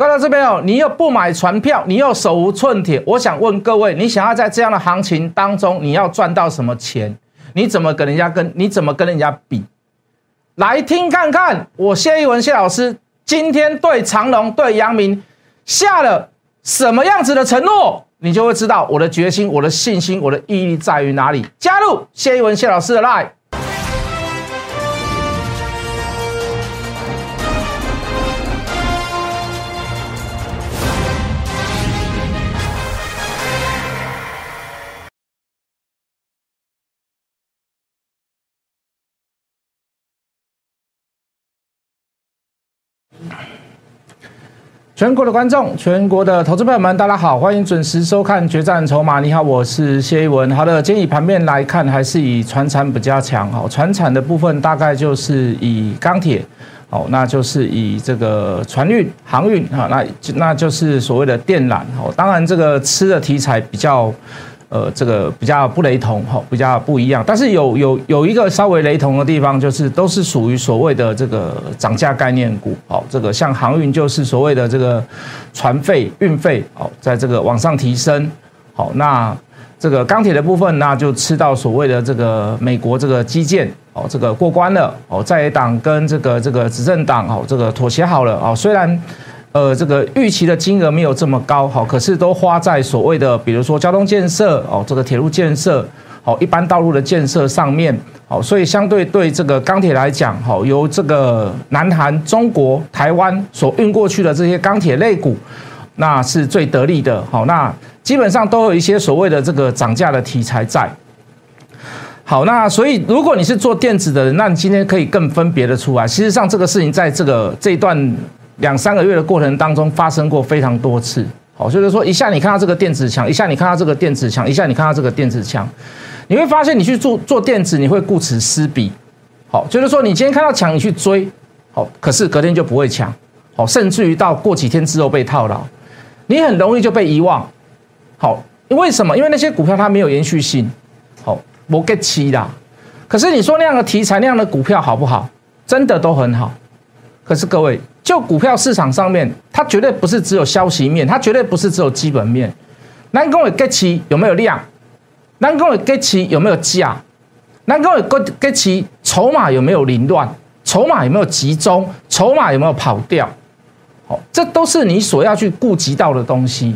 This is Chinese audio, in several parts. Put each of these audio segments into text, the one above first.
各位这边哦，你又不买船票，你又手无寸铁，我想问各位，你想要在这样的行情当中，你要赚到什么钱？你怎么跟人家跟？你怎么跟人家比？来听看看，我谢一文谢老师今天对长隆、对阳明下了什么样子的承诺，你就会知道我的决心、我的信心、我的毅力在于哪里。加入谢一文谢老师的 line。全国的观众，全国的投资朋友们，大家好，欢迎准时收看《决战筹码》。你好，我是谢一文。好的，今天以盘面来看，还是以船产比较强。好，船产的部分大概就是以钢铁，好，那就是以这个船运、航运，哈，那那就是所谓的电缆。好，当然这个吃的题材比较。呃，这个比较不雷同哈，比较不一样，但是有有有一个稍微雷同的地方，就是都是属于所谓的这个涨价概念股，好，这个像航运就是所谓的这个船费、运费，好，在这个往上提升，好，那这个钢铁的部分，那就吃到所谓的这个美国这个基建，哦，这个过关了，哦，在野党跟这个这个执政党，哦，这个妥协好了，哦，虽然。呃，这个预期的金额没有这么高，好，可是都花在所谓的，比如说交通建设，哦，这个铁路建设，好，一般道路的建设上面，好，所以相对对这个钢铁来讲，好，由这个南韩、中国、台湾所运过去的这些钢铁类股，那是最得力的，好，那基本上都有一些所谓的这个涨价的题材在。好，那所以如果你是做电子的人，那你今天可以更分别的出来。事实上，这个事情在这个这一段。两三个月的过程当中发生过非常多次，好，就是说一下你看到这个电子墙，一下你看到这个电子墙，一下你看到这个电子墙，你会发现你去做做电子，你会顾此失彼，好，就是说你今天看到墙你去追，好，可是隔天就不会强，好，甚至于到过几天之后被套牢，你很容易就被遗忘，好，为什么？因为那些股票它没有延续性，好，我 get 七啦，可是你说那样的题材那样的股票好不好？真的都很好，可是各位。就股票市场上面，它绝对不是只有消息面，它绝对不是只有基本面。南工的 get 有没有量？南工的 get 有没有价？南工的 get 期筹码有没有凌乱？筹码有没有集中？筹码有没有跑掉？好，这都是你所要去顾及到的东西。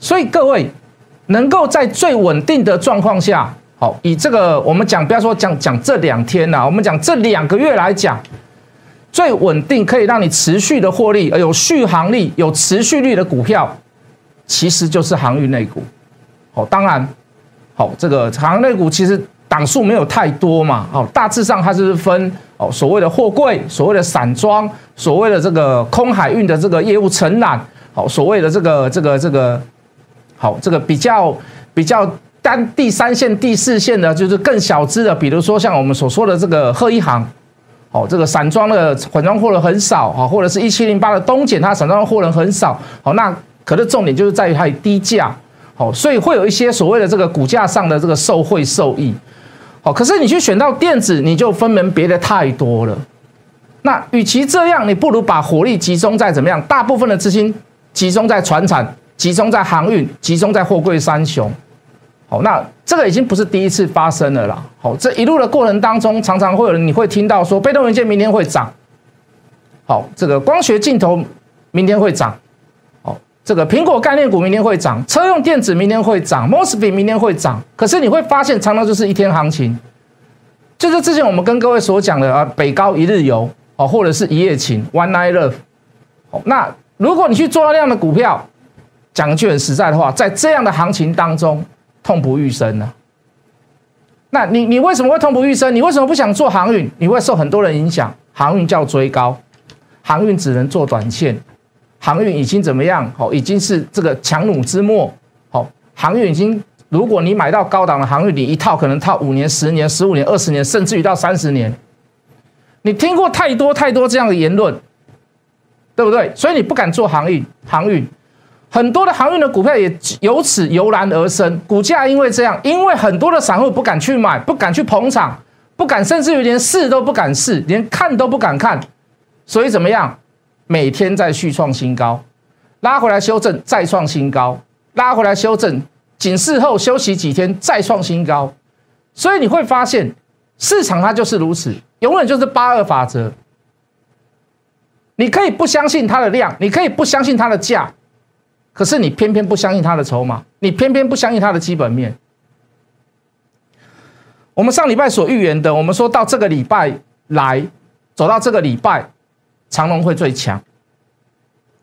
所以各位能够在最稳定的状况下，好，以这个我们讲，不要说讲讲这两天呐，我们讲这两个月来讲。最稳定可以让你持续的获利，而有续航力、有持续率的股票，其实就是航运类股。好，当然，好这个航运类股其实档数没有太多嘛。好，大致上它是分哦所谓的货柜、所谓的散装、所谓的这个空海运的这个业务承揽。好，所谓的这个这个这个好这个比较比较单第三线、第四线的，就是更小资的，比如说像我们所说的这个贺一航。哦，这个散装的混装货人很少啊，或者是一七零八的东碱，它散装的货人很少。好，那可是重点就是在于它低价，好，所以会有一些所谓的这个股价上的这个受贿受益。好，可是你去选到电子，你就分门别的太多了。那与其这样，你不如把火力集中在怎么样？大部分的资金集中在船产，集中在航运，集中在货柜三雄。那这个已经不是第一次发生了啦。好，这一路的过程当中，常常会有人你会听到说，被动元件明天会涨。好，这个光学镜头明天会涨。好，这个苹果概念股明天会涨，车用电子明天会涨，mosfet 明天会涨。可是你会发现，常常就是一天行情，就是之前我们跟各位所讲的啊，北高一日游，哦，或者是一夜情，one night love。好，那如果你去做那样的股票，讲句很实在的话，在这样的行情当中。痛不欲生呢？那你你为什么会痛不欲生？你为什么不想做航运？你会受很多人影响。航运叫追高，航运只能做短线。航运已经怎么样？好，已经是这个强弩之末。好，航运已经，如果你买到高档的航运，你一套可能套五年、十年、十五年、二十年，甚至于到三十年。你听过太多太多这样的言论，对不对？所以你不敢做航运，航运。很多的航运的股票也由此油然而生，股价因为这样，因为很多的散户不敢去买，不敢去捧场，不敢，甚至于连试都不敢试，连看都不敢看，所以怎么样？每天在续创新高，拉回来修正再创新高，拉回来修正，警示后休息几天再创新高，所以你会发现市场它就是如此，永远就是八二法则。你可以不相信它的量，你可以不相信它的价，可是你偏偏不相信它的筹码，你偏偏不相信它的基本面。我们上礼拜所预言的，我们说到这个礼拜来，走到这个礼拜，长隆会最强。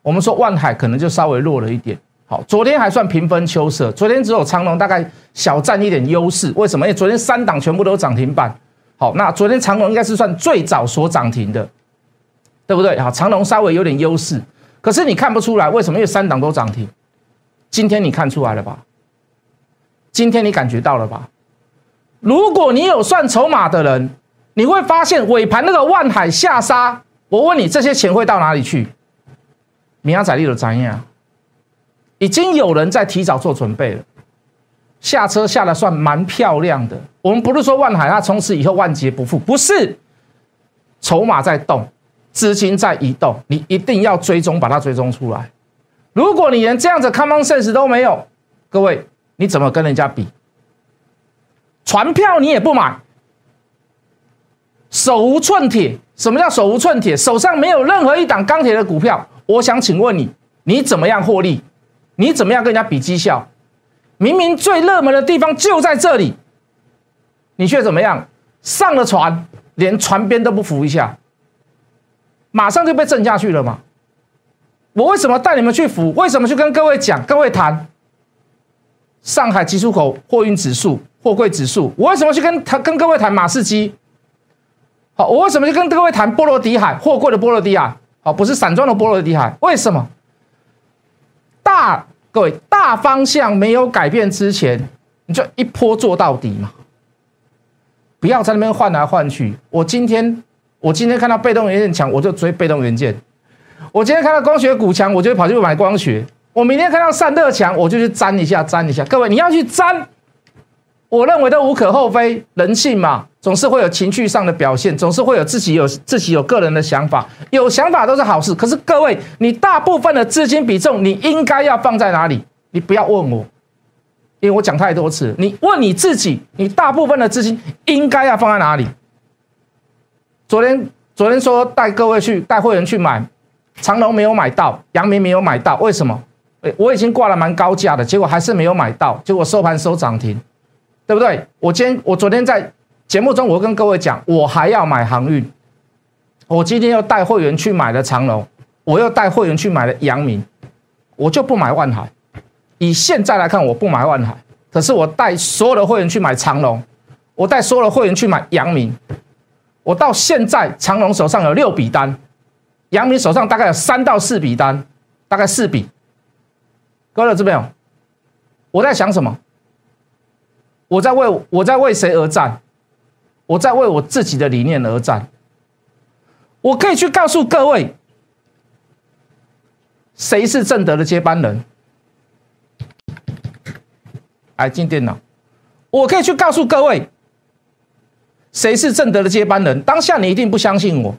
我们说万海可能就稍微弱了一点。好，昨天还算平分秋色，昨天只有长隆大概小占一点优势。为什么？因为昨天三档全部都涨停板。好，那昨天长隆应该是算最早所涨停的。对不对？好，长隆稍微有点优势，可是你看不出来为什么？因为三档都涨停。今天你看出来了吧？今天你感觉到了吧？如果你有算筹码的人，你会发现尾盘那个万海下杀。我问你，这些钱会到哪里去？米亚仔利的怎样？已经有人在提早做准备了，下车下的算蛮漂亮的。我们不是说万海它从此以后万劫不复，不是，筹码在动。资金在移动，你一定要追踪，把它追踪出来。如果你连这样子 common sense 都没有，各位你怎么跟人家比？船票你也不买，手无寸铁。什么叫手无寸铁？手上没有任何一档钢铁的股票。我想请问你，你怎么样获利？你怎么样跟人家比绩效？明明最热门的地方就在这里，你却怎么样？上了船，连船边都不扶一下。马上就被震下去了嘛？我为什么带你们去扶？为什么去跟各位讲、各位谈上海进出口货运指数、货柜指数？我为什么去跟谈、跟各位谈马士基？好，我为什么去跟各位谈波罗的海货柜的波罗的海？好，不是散装的波罗的海。为什么？大各位大方向没有改变之前，你就一波做到底嘛？不要在那边换来换去。我今天。我今天看到被动元件强，我就追被动元件；我今天看到光学股强，我就跑去买光学；我明天看到散热强，我就去沾一下，沾一下。各位，你要去沾，我认为都无可厚非。人性嘛，总是会有情绪上的表现，总是会有自己有自己有个人的想法，有想法都是好事。可是各位，你大部分的资金比重，你应该要放在哪里？你不要问我，因为我讲太多次。你问你自己，你大部分的资金应该要放在哪里？昨天昨天说带各位去带会员去买长隆没有买到，阳明没有买到，为什么？我已经挂了蛮高价的，结果还是没有买到，结果收盘收涨停，对不对？我今天我昨天在节目中我跟各位讲，我还要买航运，我今天又带会员去买了长隆，我又带会员去买了阳明，我就不买万海。以现在来看，我不买万海，可是我带所有的会员去买长隆，我带所有的会员去买阳明。我到现在，长隆手上有六笔单，杨明手上大概有三到四笔单，大概四笔。各位知没有？我在想什么？我在为我在为谁而战？我在为我自己的理念而战。我可以去告诉各位，谁是正德的接班人？来进电脑，我可以去告诉各位。谁是正德的接班人？当下你一定不相信我，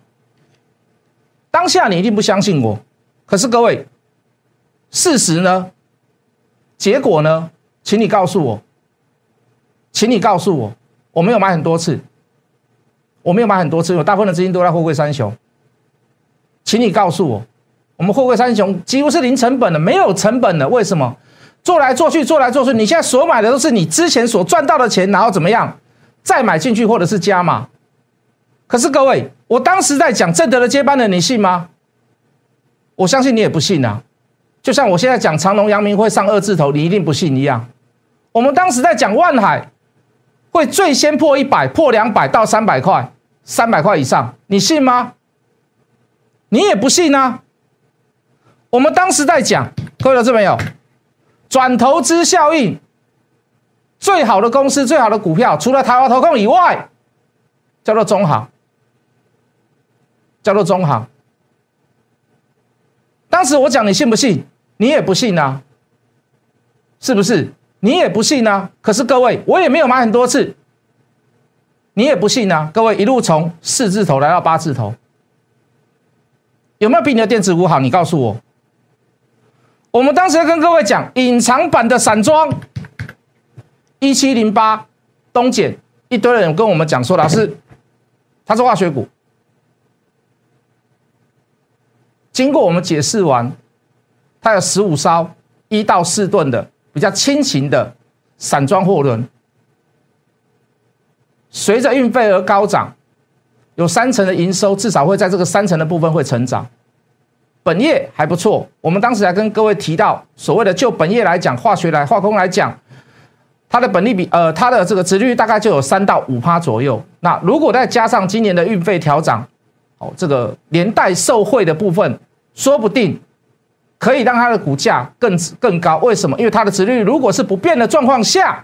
当下你一定不相信我。可是各位，事实呢？结果呢？请你告诉我，请你告诉我，我没有买很多次，我没有买很多次，我大部分的资金都在货柜三雄。请你告诉我，我们货柜三雄几乎是零成本的，没有成本的，为什么？做来做去，做来做去，你现在所买的都是你之前所赚到的钱，然后怎么样？再买进去或者是加码，可是各位，我当时在讲正德的接班人，你信吗？我相信你也不信啊。就像我现在讲长隆、阳明会上二字头，你一定不信一样。我们当时在讲万海会最先破一百、破两百到三百块、三百块以上，你信吗？你也不信啊。我们当时在讲，各位老师没有转投资效应。最好的公司，最好的股票，除了台湾投控以外，叫做中行，叫做中行。当时我讲，你信不信？你也不信啊，是不是？你也不信啊。可是各位，我也没有买很多次，你也不信啊。各位一路从四字头来到八字头，有没有比你的电子股好？你告诉我。我们当时跟各位讲，隐藏版的散装一七零八东碱，一堆人跟我们讲说，老师，它是化学股。经过我们解释完，它有十五艘一到四吨的比较轻型的散装货轮，随着运费而高涨，有三成的营收，至少会在这个三成的部分会成长。本业还不错，我们当时还跟各位提到，所谓的就本业来讲，化学来化工来讲，它的本利比，呃，它的这个值率大概就有三到五趴左右。那如果再加上今年的运费调涨，哦，这个连带受惠的部分，说不定可以让它的股价更更高。为什么？因为它的值率如果是不变的状况下，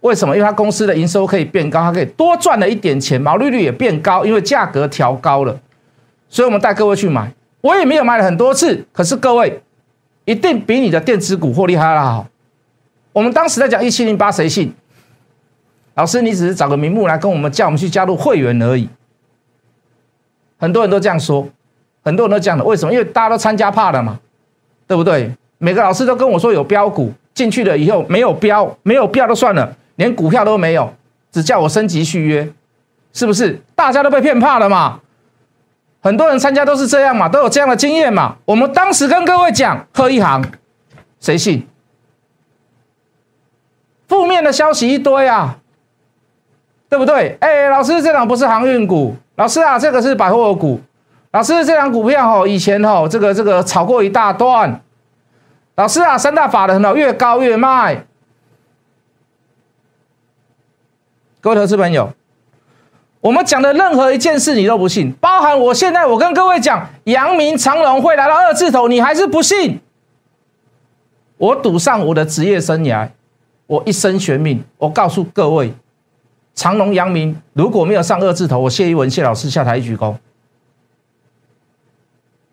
为什么？因为它公司的营收可以变高，它可以多赚了一点钱，毛利率也变高，因为价格调高了，所以我们带各位去买。我也没有买了很多次，可是各位一定比你的电子股获利还要好。我们当时在讲一七零八，谁信？老师，你只是找个名目来跟我们叫我们去加入会员而已。很多人都这样说，很多人都这样的。为什么？因为大家都参加怕了嘛，对不对？每个老师都跟我说有标股进去了以后没有标，没有标都算了，连股票都没有，只叫我升级续约，是不是？大家都被骗怕了嘛？很多人参加都是这样嘛，都有这样的经验嘛。我们当时跟各位讲，喝一行，谁信？负面的消息一堆啊，对不对？哎，老师，这档不是航运股，老师啊，这个是百货股，老师，这档股票哦，以前哦，这个这个炒过一大段，老师啊，三大法人哦，越高越卖。各位投资朋友。我们讲的任何一件事你都不信，包含我现在我跟各位讲，阳明长隆会来到二字头，你还是不信？我赌上我的职业生涯，我一生悬命，我告诉各位，长隆、阳明如果没有上二字头，我谢一文谢老师下台一鞠躬，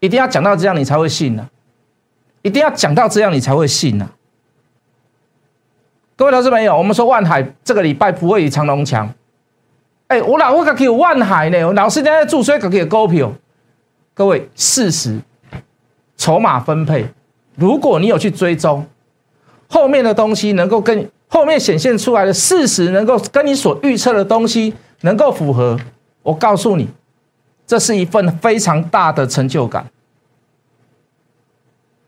一定要讲到这样你才会信呢，一定要讲到这样你才会信呢。各位投资朋友，我们说万海这个礼拜不会比长隆强。哎，我老我可以有万海呢，我老师在注水可以股票。各位，事实筹码分配，如果你有去追踪后面的东西，能够跟后面显现出来的事实，能够跟你所预测的东西能够符合，我告诉你，这是一份非常大的成就感。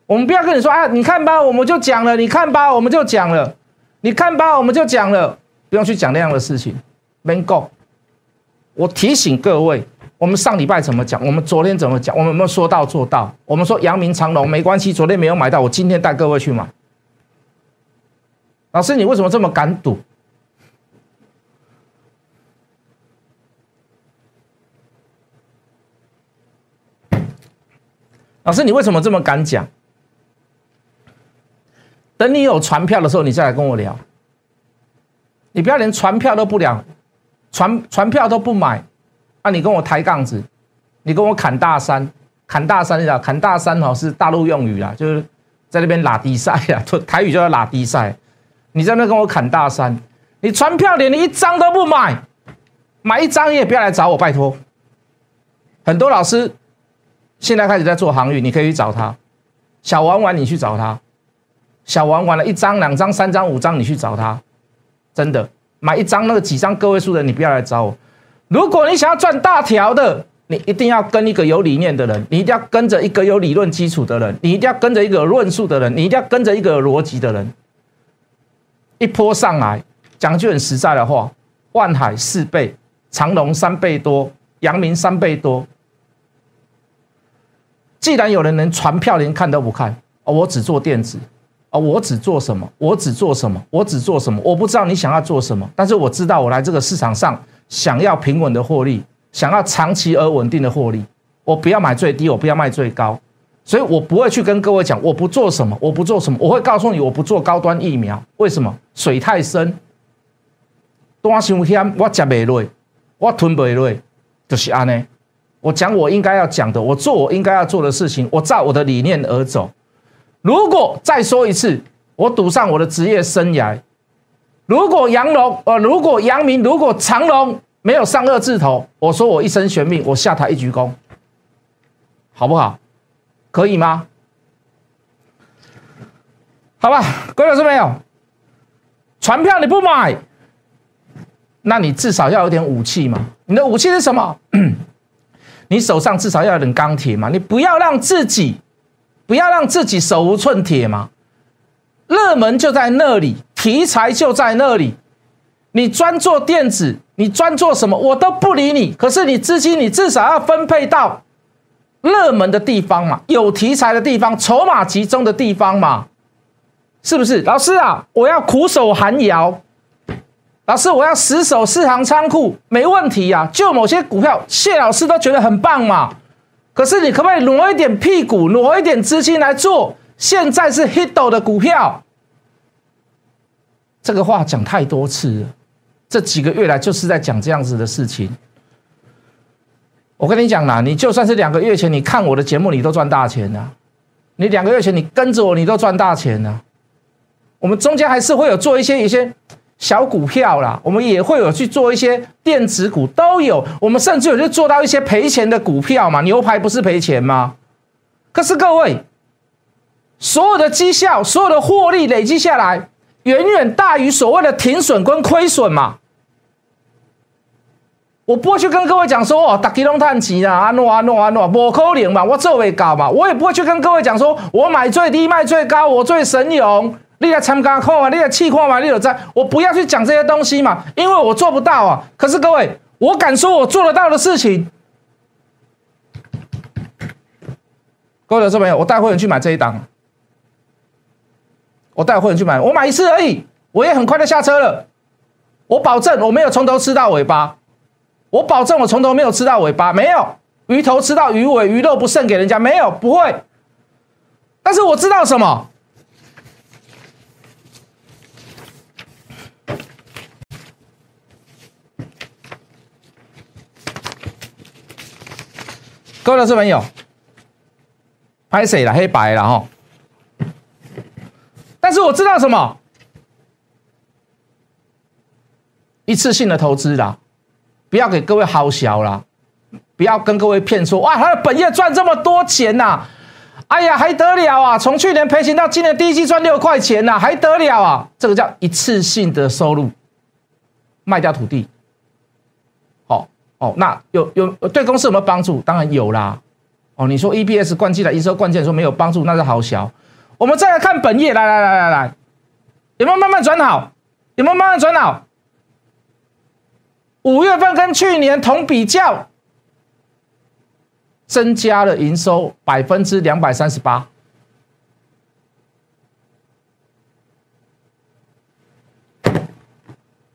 我们不要跟你说啊，你看吧，我们就讲了，你看吧，我们就讲了，你看吧，我们就讲了，不用去讲那样的事情，没够。我提醒各位，我们上礼拜怎么讲？我们昨天怎么讲？我们有没有说到做到？我们说阳明长隆没关系，昨天没有买到，我今天带各位去买。老师，你为什么这么敢赌？老师，你为什么这么敢讲？等你有船票的时候，你再来跟我聊。你不要连船票都不聊。船船票都不买，那你跟我抬杠子，你跟我砍大山，砍大山呀，砍大山哦，是大陆用语啊，就是在那边拉低赛呀，台语叫拉低赛。你在那跟我砍大山，你船票连你一张都不买，买一张也不要来找我，拜托。很多老师现在开始在做航运，你可以去找他。小玩玩，你去找他。小玩玩了一张、两张、三张、五张，你去找他，真的。买一张那个几张个位数的，你不要来找我。如果你想要赚大条的，你一定要跟一个有理念的人，你一定要跟着一个有理论基础的人，你一定要跟着一个论述的人，你一定要跟着一个有逻辑的人。一波上来，讲句很实在的话，万海四倍，长隆三倍多，阳明三倍多。既然有人连船票连看都不看，哦，我只做电子。啊，我只做什么？我只做什么？我只做什么？我不知道你想要做什么，但是我知道我来这个市场上想要平稳的获利，想要长期而稳定的获利。我不要买最低，我不要卖最高，所以我不会去跟各位讲我不做什么，我不做什么。我会告诉你，我不做高端疫苗，为什么？水太深，多伤险，我吃不落，我吞不落，就是安尼。我讲我应该要讲的，我做我应该要做的事情，我照我的理念而走。如果再说一次，我赌上我的职业生涯。如果杨龙，呃，如果杨明，如果长龙没有上二字头，我说我一生悬命，我下台一鞠躬，好不好？可以吗？好吧，各位老师没有？船票你不买，那你至少要有点武器嘛？你的武器是什么？你手上至少要有点钢铁嘛？你不要让自己，不要让自己手无寸铁嘛？热门就在那里，题材就在那里。你专做电子，你专做什么，我都不理你。可是你资金，你至少要分配到热门的地方嘛，有题材的地方，筹码集中的地方嘛，是不是？老师啊，我要苦守寒窑。老师，我要死守四行仓库，没问题呀。就某些股票，谢老师都觉得很棒嘛。可是你可不可以挪一点屁股，挪一点资金来做？现在是 hit 的股票，这个话讲太多次了。这几个月来就是在讲这样子的事情。我跟你讲啦，你就算是两个月前你看我的节目，你都赚大钱呐。你两个月前你跟着我，你都赚大钱呐。我们中间还是会有做一些一些。小股票啦，我们也会有去做一些电子股，都有。我们甚至有去做到一些赔钱的股票嘛？牛排不是赔钱吗？可是各位，所有的绩效、所有的获利累积下来，远远大于所谓的停损跟亏损嘛。我不会去跟各位讲说哦，打基隆探奇啦，安诺安诺安诺，我扣零嘛，我做为高嘛。我也不会去跟各位讲说，我买最低卖最高，我最神勇。你来参加看嘛，你来气看嘛，你有在，我不要去讲这些东西嘛，因为我做不到啊。可是各位，我敢说我做得到的事情。各位的这朋友，我带会员去买这一档，我带会员去买，我买一次而已，我也很快就下车了。我保证我没有从头吃到尾巴，我保证我从头没有吃到尾巴，没有鱼头吃到鱼尾，鱼肉不剩给人家，没有不会。但是我知道什么？各位老师朋友，拍谁了？黑白了哈。但是我知道什么？一次性的投资啦，不要给各位好小啦，不要跟各位骗说哇，他的本业赚这么多钱呐！哎呀，还得了啊！从去年赔钱到今年第一季赚六块钱呐，还得了啊！这个叫一次性的收入，卖掉土地。哦，那有有对公司有没有帮助？当然有啦。哦，你说 EPS 灌进来，营收灌进来，说没有帮助，那是好小。我们再来看本业，来来来来来，有没有慢慢转好？有没有慢慢转好？五月份跟去年同比较，增加了营收百分之两百三十八。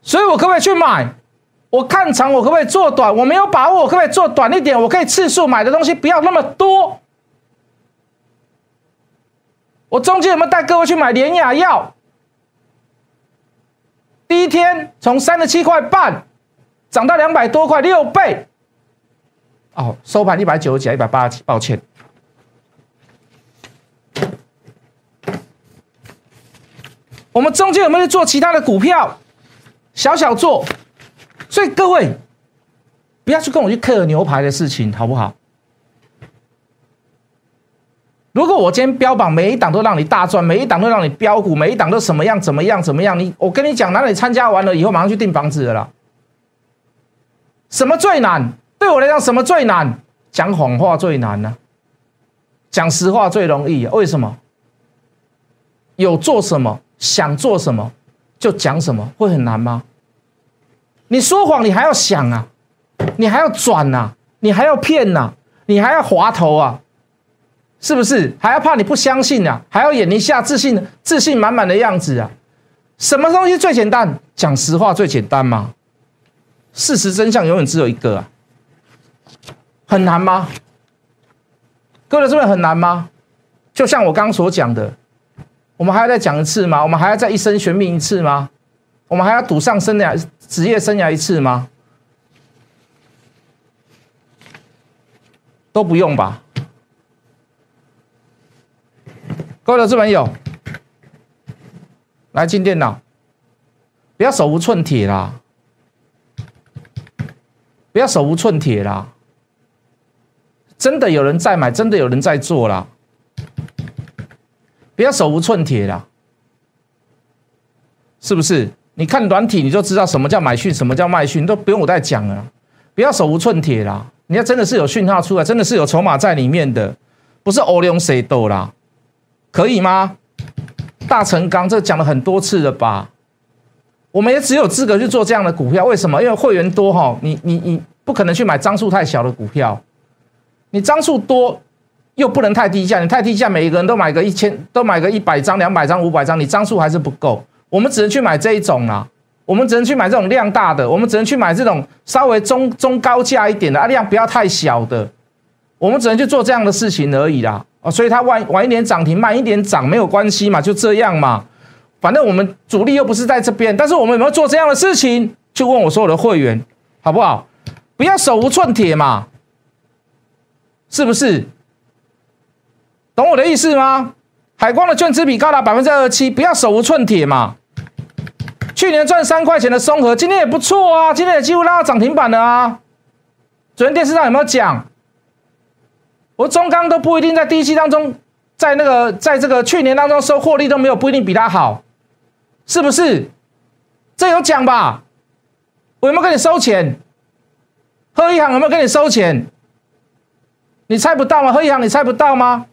所以我可不可以去买？我看长，我可不可以做短？我没有把握，我可不可以做短一点？我可以次数买的东西不要那么多。我中间有没有带各位去买联雅药？第一天从三十七块半涨到两百多块，六倍。哦，收盘一百九十几，一百八十几，抱歉。我们中间有没有做其他的股票？小小做。所以各位，不要去跟我去 care 牛排的事情，好不好？如果我今天标榜每一档都让你大赚，每一档都让你标股，每一档都什么样怎么样怎么样，你我跟你讲，哪里参加完了以后马上去订房子的啦。什么最难？对我来讲，什么最难？讲谎话最难呢？讲实话最容易？为什么？有做什么，想做什么就讲什么，会很难吗？你说谎，你还要想啊，你还要转呐，你还要骗呐，你还要滑头啊，是不是？还要怕你不相信啊？还要演一下自信、自信满满的样子啊？什么东西最简单？讲实话最简单吗？事实真相永远只有一个啊，很难吗？各位，这边很难吗？就像我刚所讲的，我们还要再讲一次吗？我们还要再一生悬命一次吗？我们还要赌上生涯职业生涯一次吗？都不用吧。各位的资朋友，来进电脑，不要手无寸铁啦，不要手无寸铁啦。真的有人在买，真的有人在做啦，不要手无寸铁啦。是不是？你看软体，你就知道什么叫买讯，什么叫卖讯，都不用我再讲了。不要手无寸铁啦！你要真的是有讯号出来，真的是有筹码在里面的，不是欧龙谁斗啦，可以吗？大成钢这讲了很多次了吧？我们也只有资格去做这样的股票，为什么？因为会员多哈，你你你不可能去买张数太小的股票，你张数多又不能太低价，你太低价，每一个人都买个一千，都买个一百张、两百张、五百张，你张数还是不够。我们只能去买这一种啦，我们只能去买这种量大的，我们只能去买这种稍微中中高价一点的啊，量不要太小的，我们只能去做这样的事情而已啦。哦，所以它晚晚一点涨停，慢一点涨没有关系嘛，就这样嘛。反正我们主力又不是在这边，但是我们有没有做这样的事情？就问我所有的会员，好不好？不要手无寸铁嘛，是不是？懂我的意思吗？海光的券资比高达百分之二十七，不要手无寸铁嘛。去年赚三块钱的松和，今天也不错啊，今天也几乎拉到涨停板了啊。昨天电视上有没有讲？我中钢都不一定在第一期当中，在那个在这个去年当中收获利都没有不一定比它好，是不是？这有讲吧？我有没有跟你收钱？贺一航有没有跟你收钱？你猜不到吗？贺一航你猜不到吗？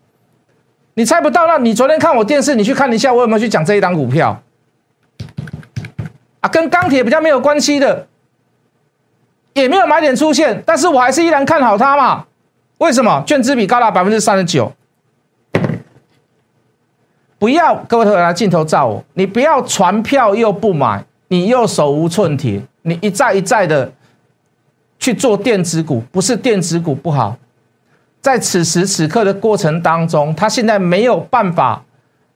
你猜不到？那你昨天看我电视，你去看一下，我有没有去讲这一档股票？啊，跟钢铁比较没有关系的，也没有买点出现，但是我还是依然看好它嘛？为什么？券资比高达百分之三十九。不要各位同学拿镜头照我，你不要传票又不买，你又手无寸铁，你一再一再的去做电子股，不是电子股不好，在此时此刻的过程当中，它现在没有办法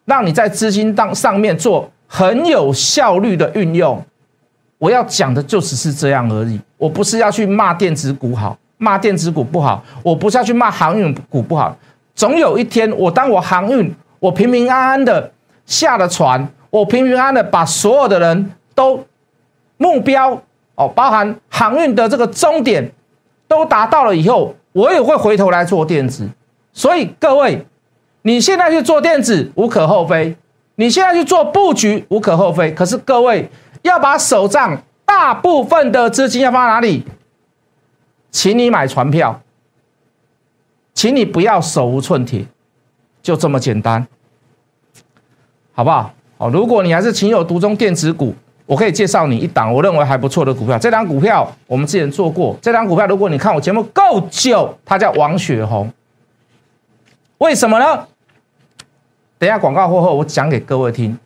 让你在资金当上面做。很有效率的运用，我要讲的就只是这样而已。我不是要去骂电子股好，骂电子股不好。我不是要去骂航运股不好。总有一天，我当我航运，我平平安安的下了船，我平平安安的把所有的人都目标哦，包含航运的这个终点都达到了以后，我也会回头来做电子。所以各位，你现在去做电子无可厚非。你现在去做布局无可厚非，可是各位要把手上大部分的资金要放在哪里？请你买船票，请你不要手无寸铁，就这么简单，好不好？好，如果你还是情有独钟电子股，我可以介绍你一档我认为还不错的股票。这档股票我们之前做过，这档股票如果你看我节目够久，它叫王雪红，为什么呢？等下广告过后，我讲给各位听。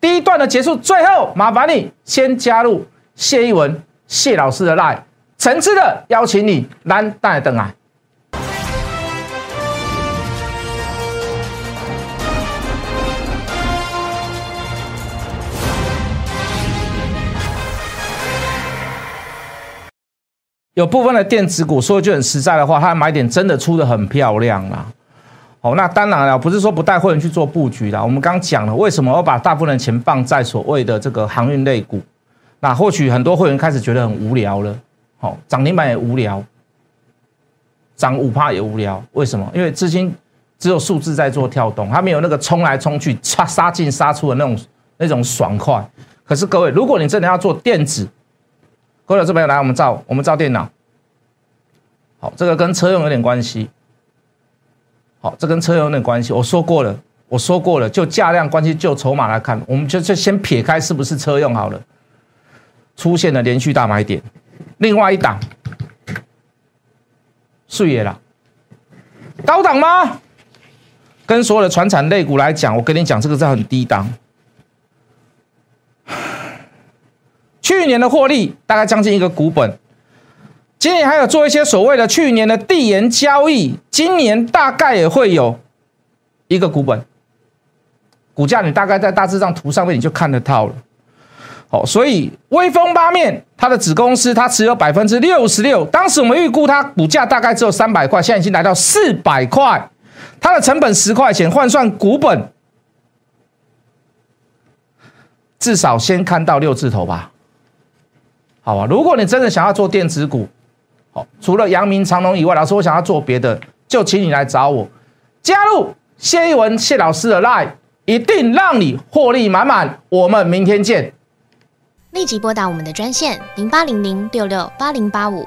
第一段的结束，最后麻烦你先加入谢一文谢老师的 line，诚挚的邀请你来带等啊。有部分的电子股说句很实在的话，它的买点真的出的很漂亮啦。哦，那当然了，不是说不带会员去做布局的。我们刚讲了，为什么要把大部分的钱放在所谓的这个航运类股？那或许很多会员开始觉得很无聊了。好，涨停板也无聊，涨五趴也无聊。为什么？因为资金只有数字在做跳动，它没有那个冲来冲去、杀杀进杀出的那种那种爽快。可是各位，如果你真的要做电子，各位这边来，我们照我们照电脑。好，这个跟车用有点关系。好，这跟车用有点关系。我说过了，我说过了，就价量关系，就筹码来看，我们就就先撇开是不是车用好了。出现了连续大买点，另外一档，视野了，高档吗？跟所有的船产类股来讲，我跟你讲，这个是很低档。去年的获利大概将近一个股本。今年还有做一些所谓的去年的递延交易，今年大概也会有一个股本，股价你大概在大致上图上面你就看得到了。好，所以威风八面它的子公司它持有百分之六十六，当时我们预估它股价大概只有三百块，现在已经来到四百块，它的成本十块钱换算股本，至少先看到六字头吧，好吧？如果你真的想要做电子股，除了阳明长隆以外，老师我想要做别的，就请你来找我，加入谢一文谢老师的 line，一定让你获利满满。我们明天见。立即拨打我们的专线零八零零六六八零八五